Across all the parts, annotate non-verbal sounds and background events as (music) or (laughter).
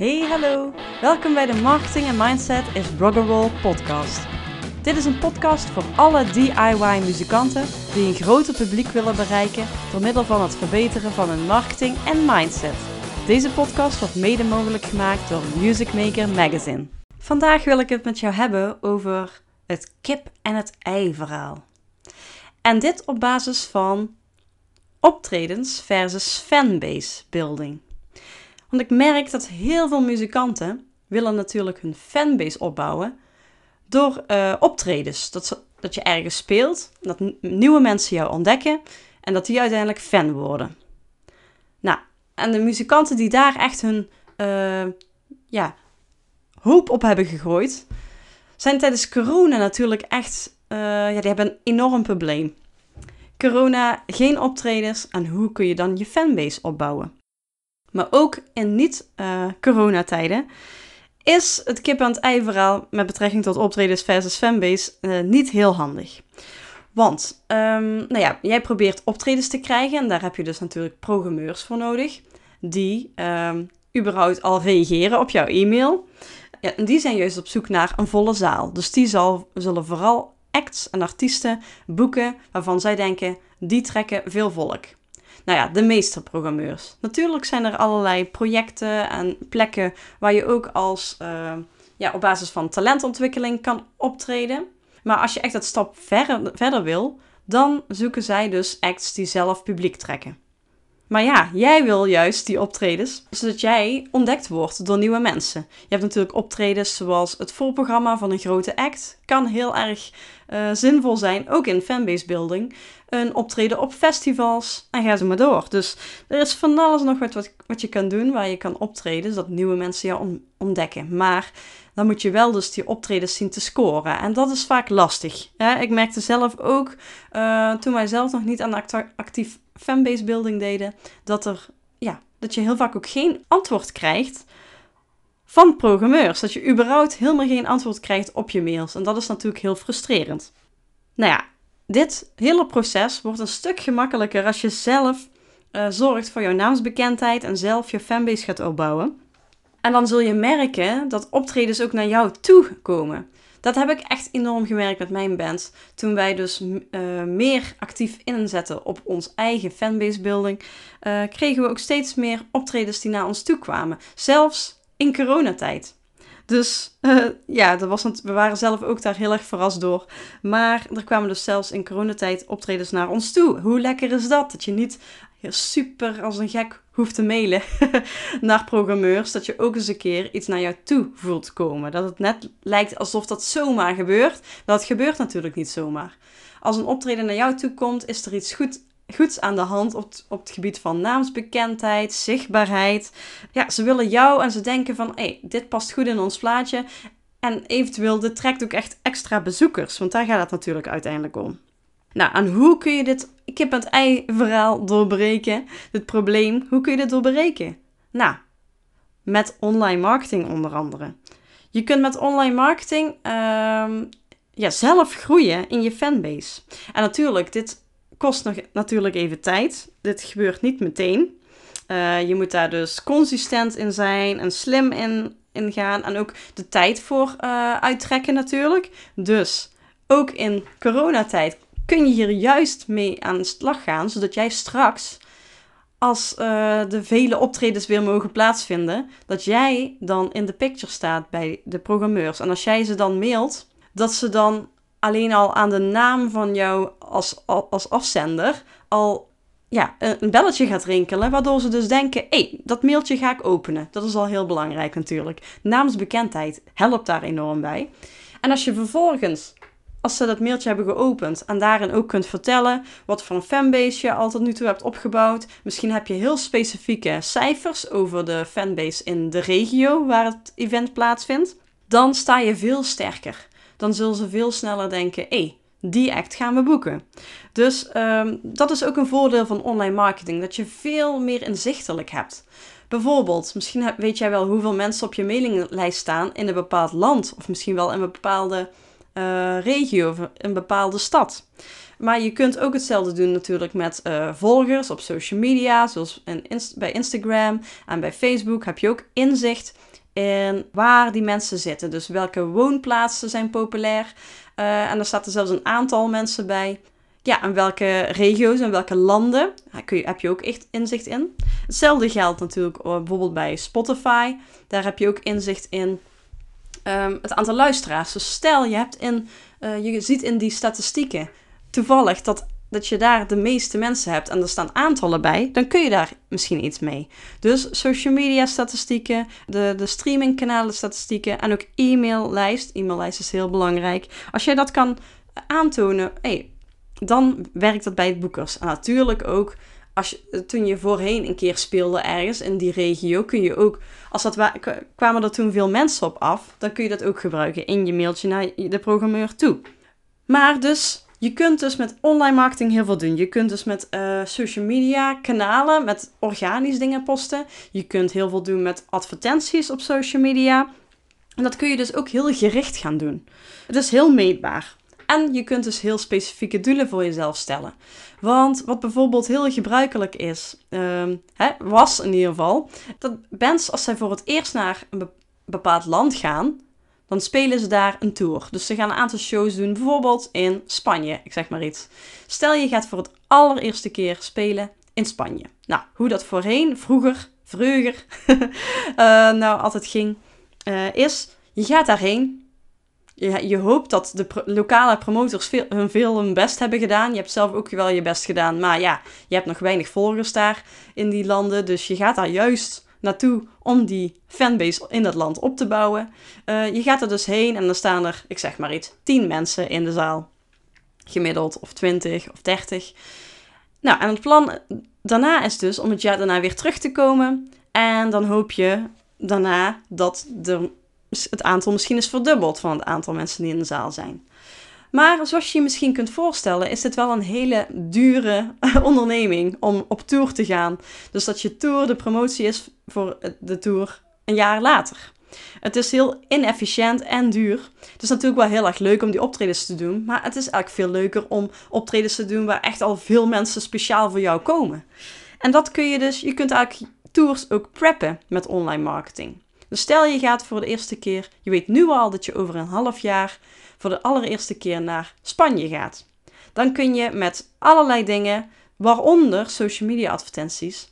Hey, hallo. Welkom bij de Marketing en Mindset is Rock'n'Roll podcast. Dit is een podcast voor alle DIY-muzikanten die een groter publiek willen bereiken door middel van het verbeteren van hun marketing en mindset. Deze podcast wordt mede mogelijk gemaakt door Music Maker Magazine. Vandaag wil ik het met jou hebben over het kip en het ei verhaal. En dit op basis van optredens versus fanbase building. Want ik merk dat heel veel muzikanten willen natuurlijk hun fanbase opbouwen door uh, optredens. Dat, dat je ergens speelt, dat nieuwe mensen jou ontdekken en dat die uiteindelijk fan worden. Nou, en de muzikanten die daar echt hun uh, ja, hoop op hebben gegooid, zijn tijdens corona natuurlijk echt, uh, ja, die hebben een enorm probleem. Corona, geen optredens en hoe kun je dan je fanbase opbouwen? Maar ook in niet-coronatijden is het kip aan het ei verhaal met betrekking tot optredens versus fanbase uh, niet heel handig. Want, um, nou ja, jij probeert optredens te krijgen en daar heb je dus natuurlijk programmeurs voor nodig, die um, überhaupt al reageren op jouw e-mail. Ja, en die zijn juist op zoek naar een volle zaal. Dus die zal, zullen vooral acts en artiesten boeken waarvan zij denken, die trekken veel volk. Nou ja, de meeste programmeurs. Natuurlijk zijn er allerlei projecten en plekken waar je ook als uh, ja, op basis van talentontwikkeling kan optreden. Maar als je echt dat stap verder, verder wil, dan zoeken zij dus acts die zelf publiek trekken. Maar ja, jij wil juist die optredens, zodat jij ontdekt wordt door nieuwe mensen. Je hebt natuurlijk optredens zoals het voorprogramma van een grote act. Kan heel erg uh, zinvol zijn, ook in fanbase building. Een optreden op festivals en ga zo maar door. Dus er is van alles nog wat, wat, je kan doen waar je kan optreden, zodat nieuwe mensen jou ontdekken. Maar dan moet je wel dus die optredens zien te scoren. En dat is vaak lastig. Ik merkte zelf ook, uh, toen wij zelf nog niet aan actief fanbase building deden, dat, er, ja, dat je heel vaak ook geen antwoord krijgt van programmeurs. Dat je überhaupt helemaal geen antwoord krijgt op je mails. En dat is natuurlijk heel frustrerend. Nou ja, dit hele proces wordt een stuk gemakkelijker als je zelf uh, zorgt voor jouw naamsbekendheid en zelf je fanbase gaat opbouwen. En dan zul je merken dat optredens ook naar jou toe komen. Dat heb ik echt enorm gemerkt met mijn band. Toen wij dus uh, meer actief inzetten op ons eigen fanbase building, uh, kregen we ook steeds meer optredens die naar ons toe kwamen. Zelfs in coronatijd. Dus uh, (laughs) ja, dat was, we waren zelf ook daar heel erg verrast door. Maar er kwamen dus zelfs in coronatijd optredens naar ons toe. Hoe lekker is dat? Dat je niet super als een gek hoeft te mailen (laughs) naar programmeurs. Dat je ook eens een keer iets naar jou toe voelt komen. Dat het net lijkt alsof dat zomaar gebeurt. Dat gebeurt natuurlijk niet zomaar. Als een optreden naar jou toe komt, is er iets goed, goeds aan de hand op, op het gebied van naamsbekendheid, zichtbaarheid. Ja, ze willen jou en ze denken van, hé, hey, dit past goed in ons plaatje. En eventueel, dit trekt ook echt extra bezoekers, want daar gaat het natuurlijk uiteindelijk om. Nou, en hoe kun je dit kip en ei verhaal doorbreken? Dit probleem, hoe kun je dit doorbreken? Nou, met online marketing onder andere. Je kunt met online marketing um, ja, zelf groeien in je fanbase. En natuurlijk, dit kost nog natuurlijk even tijd. Dit gebeurt niet meteen. Uh, je moet daar dus consistent in zijn en slim in, in gaan. En ook de tijd voor uh, uittrekken natuurlijk. Dus ook in coronatijd kun je hier juist mee aan de slag gaan, zodat jij straks, als uh, de vele optredens weer mogen plaatsvinden, dat jij dan in de picture staat bij de programmeurs. En als jij ze dan mailt, dat ze dan alleen al aan de naam van jou als, als afzender al ja, een belletje gaat rinkelen, waardoor ze dus denken, hé, hey, dat mailtje ga ik openen. Dat is al heel belangrijk natuurlijk. Naamsbekendheid helpt daar enorm bij. En als je vervolgens als ze dat mailtje hebben geopend en daarin ook kunt vertellen wat voor een fanbase je al tot nu toe hebt opgebouwd. Misschien heb je heel specifieke cijfers over de fanbase in de regio waar het event plaatsvindt. Dan sta je veel sterker. Dan zullen ze veel sneller denken: hé, hey, die act gaan we boeken. Dus um, dat is ook een voordeel van online marketing, dat je veel meer inzichtelijk hebt. Bijvoorbeeld, misschien weet jij wel hoeveel mensen op je mailinglijst staan in een bepaald land, of misschien wel in een bepaalde uh, regio een bepaalde stad. Maar je kunt ook hetzelfde doen natuurlijk met uh, volgers op social media, zoals bij Instagram en bij Facebook heb je ook inzicht in waar die mensen zitten. Dus welke woonplaatsen zijn populair. Uh, en er staat er zelfs een aantal mensen bij. Ja, en welke regio's en welke landen kun je, heb je ook echt inzicht in. Hetzelfde geldt natuurlijk bijvoorbeeld bij Spotify. Daar heb je ook inzicht in um, het aantal luisteraars. Dus stel je, hebt in, uh, je ziet in die statistieken toevallig dat dat je daar de meeste mensen hebt en er staan aantallen bij, dan kun je daar misschien iets mee. Dus social media statistieken, de, de streamingkanalen statistieken en ook e-maillijst. E-maillijst is heel belangrijk. Als jij dat kan aantonen, dan werkt dat bij het boekers. En natuurlijk ook als je, toen je voorheen een keer speelde ergens in die regio, kun je ook, als dat kwamen er toen veel mensen op af, dan kun je dat ook gebruiken in je mailtje naar de programmeur toe. Maar dus je kunt dus met online marketing heel veel doen. Je kunt dus met uh, social media kanalen, met organisch dingen posten. Je kunt heel veel doen met advertenties op social media. En dat kun je dus ook heel gericht gaan doen. Het is heel meetbaar. En je kunt dus heel specifieke doelen voor jezelf stellen. Want wat bijvoorbeeld heel gebruikelijk is, hè, was in ieder geval, dat mensen als zij voor het eerst naar een bepaald land gaan, dan spelen ze daar een tour. Dus ze gaan een aantal shows doen, bijvoorbeeld in Spanje, ik zeg maar iets. Stel je gaat voor het allereerste keer spelen in Spanje. Nou, hoe dat voorheen, vroeger, vroeger, uh, (laughs) nou altijd ging, uh, is je gaat daarheen. Je, je hoopt dat de lokale promotors hun veel hun best hebben gedaan. Je hebt zelf ook wel je best gedaan. Maar ja, je hebt nog weinig volgers daar in die landen. Dus je gaat daar juist naartoe om die fanbase in dat land op te bouwen. Uh, je gaat er dus heen en dan staan er, ik zeg maar iets, 10 mensen in de zaal. Gemiddeld, of 20 of 30. Nou, en het plan daarna is dus om het jaar daarna weer terug te komen. En dan hoop je daarna dat de, het aantal misschien is verdubbeld van het aantal mensen die in de zaal zijn. Maar zoals je je misschien kunt voorstellen, is dit wel een hele dure (laughs) onderneming om op tour te gaan. Dus dat je tour de promotie is voor de tour een jaar later. Het is heel inefficiënt en duur. Het is natuurlijk wel heel erg leuk om die optredens te doen. Maar het is eigenlijk veel leuker om optredens te doen waar echt al veel mensen speciaal voor jou komen. En dat kun je dus, je kunt eigenlijk tours ook preppen met online marketing. Dus stel je gaat voor de eerste keer, je weet nu al dat je over een half jaar voor de allereerste keer naar Spanje gaat. Dan kun je met allerlei dingen, waaronder social media advertenties,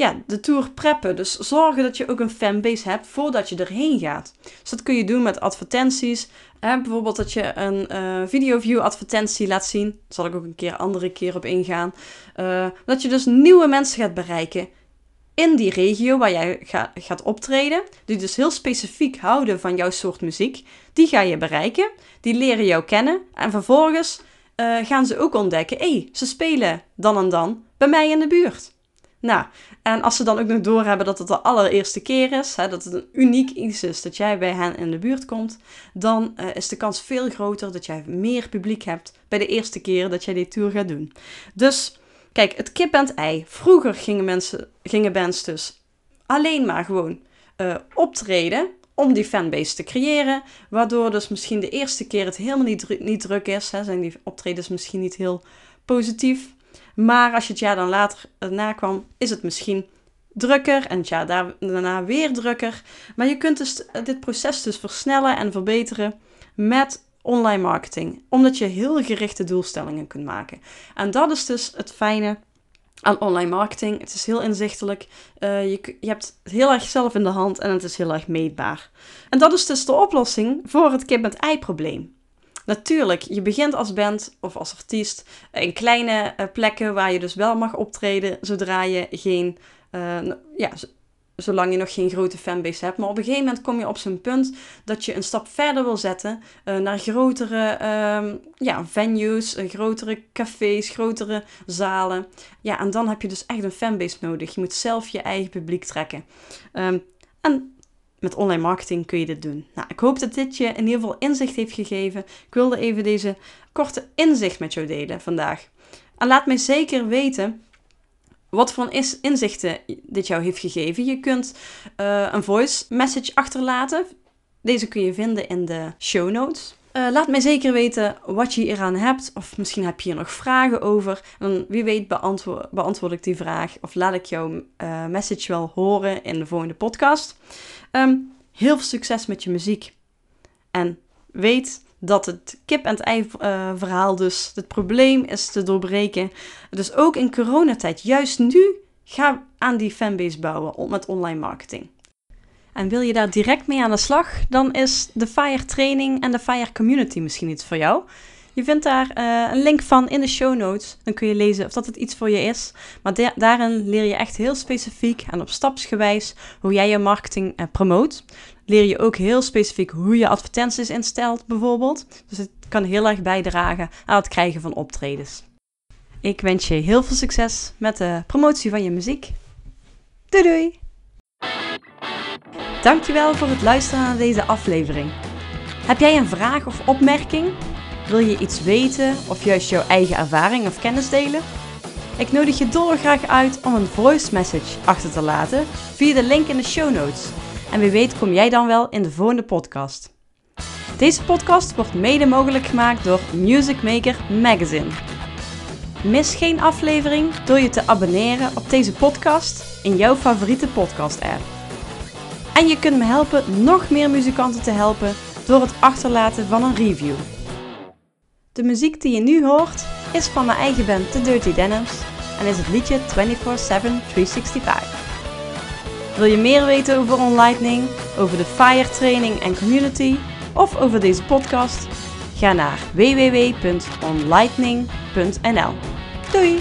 ja, de tour preppen. Dus zorgen dat je ook een fanbase hebt voordat je erheen gaat. Dus dat kun je doen met advertenties. Hè, bijvoorbeeld dat je een uh, video view advertentie laat zien. Daar zal ik ook een keer andere keer op ingaan. Uh, dat je dus nieuwe mensen gaat bereiken in die regio waar jij ga, gaat optreden, die dus heel specifiek houden van jouw soort muziek, die ga je bereiken, die leren jou kennen en vervolgens uh, gaan ze ook ontdekken, hé, hey, ze spelen dan en dan bij mij in de buurt. Nou, en als ze dan ook nog doorhebben dat het de allereerste keer is, hè, dat het een uniek iets is dat jij bij hen in de buurt komt, dan uh, is de kans veel groter dat jij meer publiek hebt bij de eerste keer dat jij die tour gaat doen. Dus Kijk, het kip en het ei. Vroeger gingen, mensen, gingen bands dus alleen maar gewoon uh, optreden om die fanbase te creëren. Waardoor dus misschien de eerste keer het helemaal niet, niet druk is. Hè, zijn die optredens misschien niet heel positief. Maar als je het jaar dan later erna kwam, is het misschien drukker en het jaar daarna weer drukker. Maar je kunt dus dit proces dus versnellen en verbeteren met online marketing. Omdat je heel gerichte doelstellingen kunt maken. En dat is dus het fijne aan online marketing. Het is heel inzichtelijk. Uh, je, je hebt het heel erg zelf in de hand en het is heel erg meetbaar. En dat is dus de oplossing voor het kip-met-ei probleem. Natuurlijk, je begint als band of als artiest in kleine uh, plekken waar je dus wel mag optreden zodra je geen uh, ja, zolang je nog geen grote fanbase hebt. Maar op een gegeven moment kom je op zo'n punt dat je een stap verder wil zetten uh, naar grotere um, ja, venues, uh, grotere cafés, grotere zalen. Ja, en dan heb je dus echt een fanbase nodig. Je moet zelf je eigen publiek trekken. Um, en met online marketing kun je dit doen. Nou, ik hoop dat dit je in ieder geval inzicht heeft gegeven. Ik wilde even deze korte inzicht met jou delen vandaag. En laat mij zeker weten wat voor inzichten dit jou heeft gegeven. Je kunt uh, een voice message achterlaten. Deze kun je vinden in de show notes. Uh, laat mij zeker weten wat je eraan hebt. Of misschien heb je hier nog vragen over. Wie weet beantwoord, ik die vraag. Of laat ik jouw uh, message wel horen in de volgende podcast. Um, heel veel succes met je muziek. En weet dat het kip en het ei uh, verhaal dus het probleem is te doorbreken. Dus ook in coronatijd, juist nu, ga aan die fanbase bouwen met online marketing. En wil je daar direct mee aan de slag, dan is de Fire training en de Fire community misschien iets voor jou. Je vindt daar uh, een link van in de show notes. Dan kun je lezen of dat het iets voor je is. Maar daarin leer je echt heel specifiek en op stapsgewijs hoe jij je marketing uh, promoot. Leer je ook heel specifiek hoe je advertenties instelt bijvoorbeeld. Dus het kan heel erg bijdragen aan het krijgen van optredens. Ik wens je heel veel succes met de promotie van je muziek. Doei doei! Dankjewel voor het luisteren naar deze aflevering. Heb jij een vraag of opmerking? Wil je iets weten of juist jouw eigen ervaring of kennis delen? Ik nodig je dolgraag uit om een voice message achter te laten via de link in de show notes. En wie weet kom jij dan wel in de volgende podcast. Deze podcast wordt mede mogelijk gemaakt door Music Maker Magazine. Mis geen aflevering door je te abonneren op deze podcast in jouw favoriete podcast app. En je kunt me helpen nog meer muzikanten te helpen door het achterlaten van een review. De muziek die je nu hoort is van mijn eigen band The Dirty Denims en is het liedje 24-7 365. Wil je meer weten over OnLightning, over de FIRE training en community of over deze podcast? Ga naar www.onlightning.nl. Doei!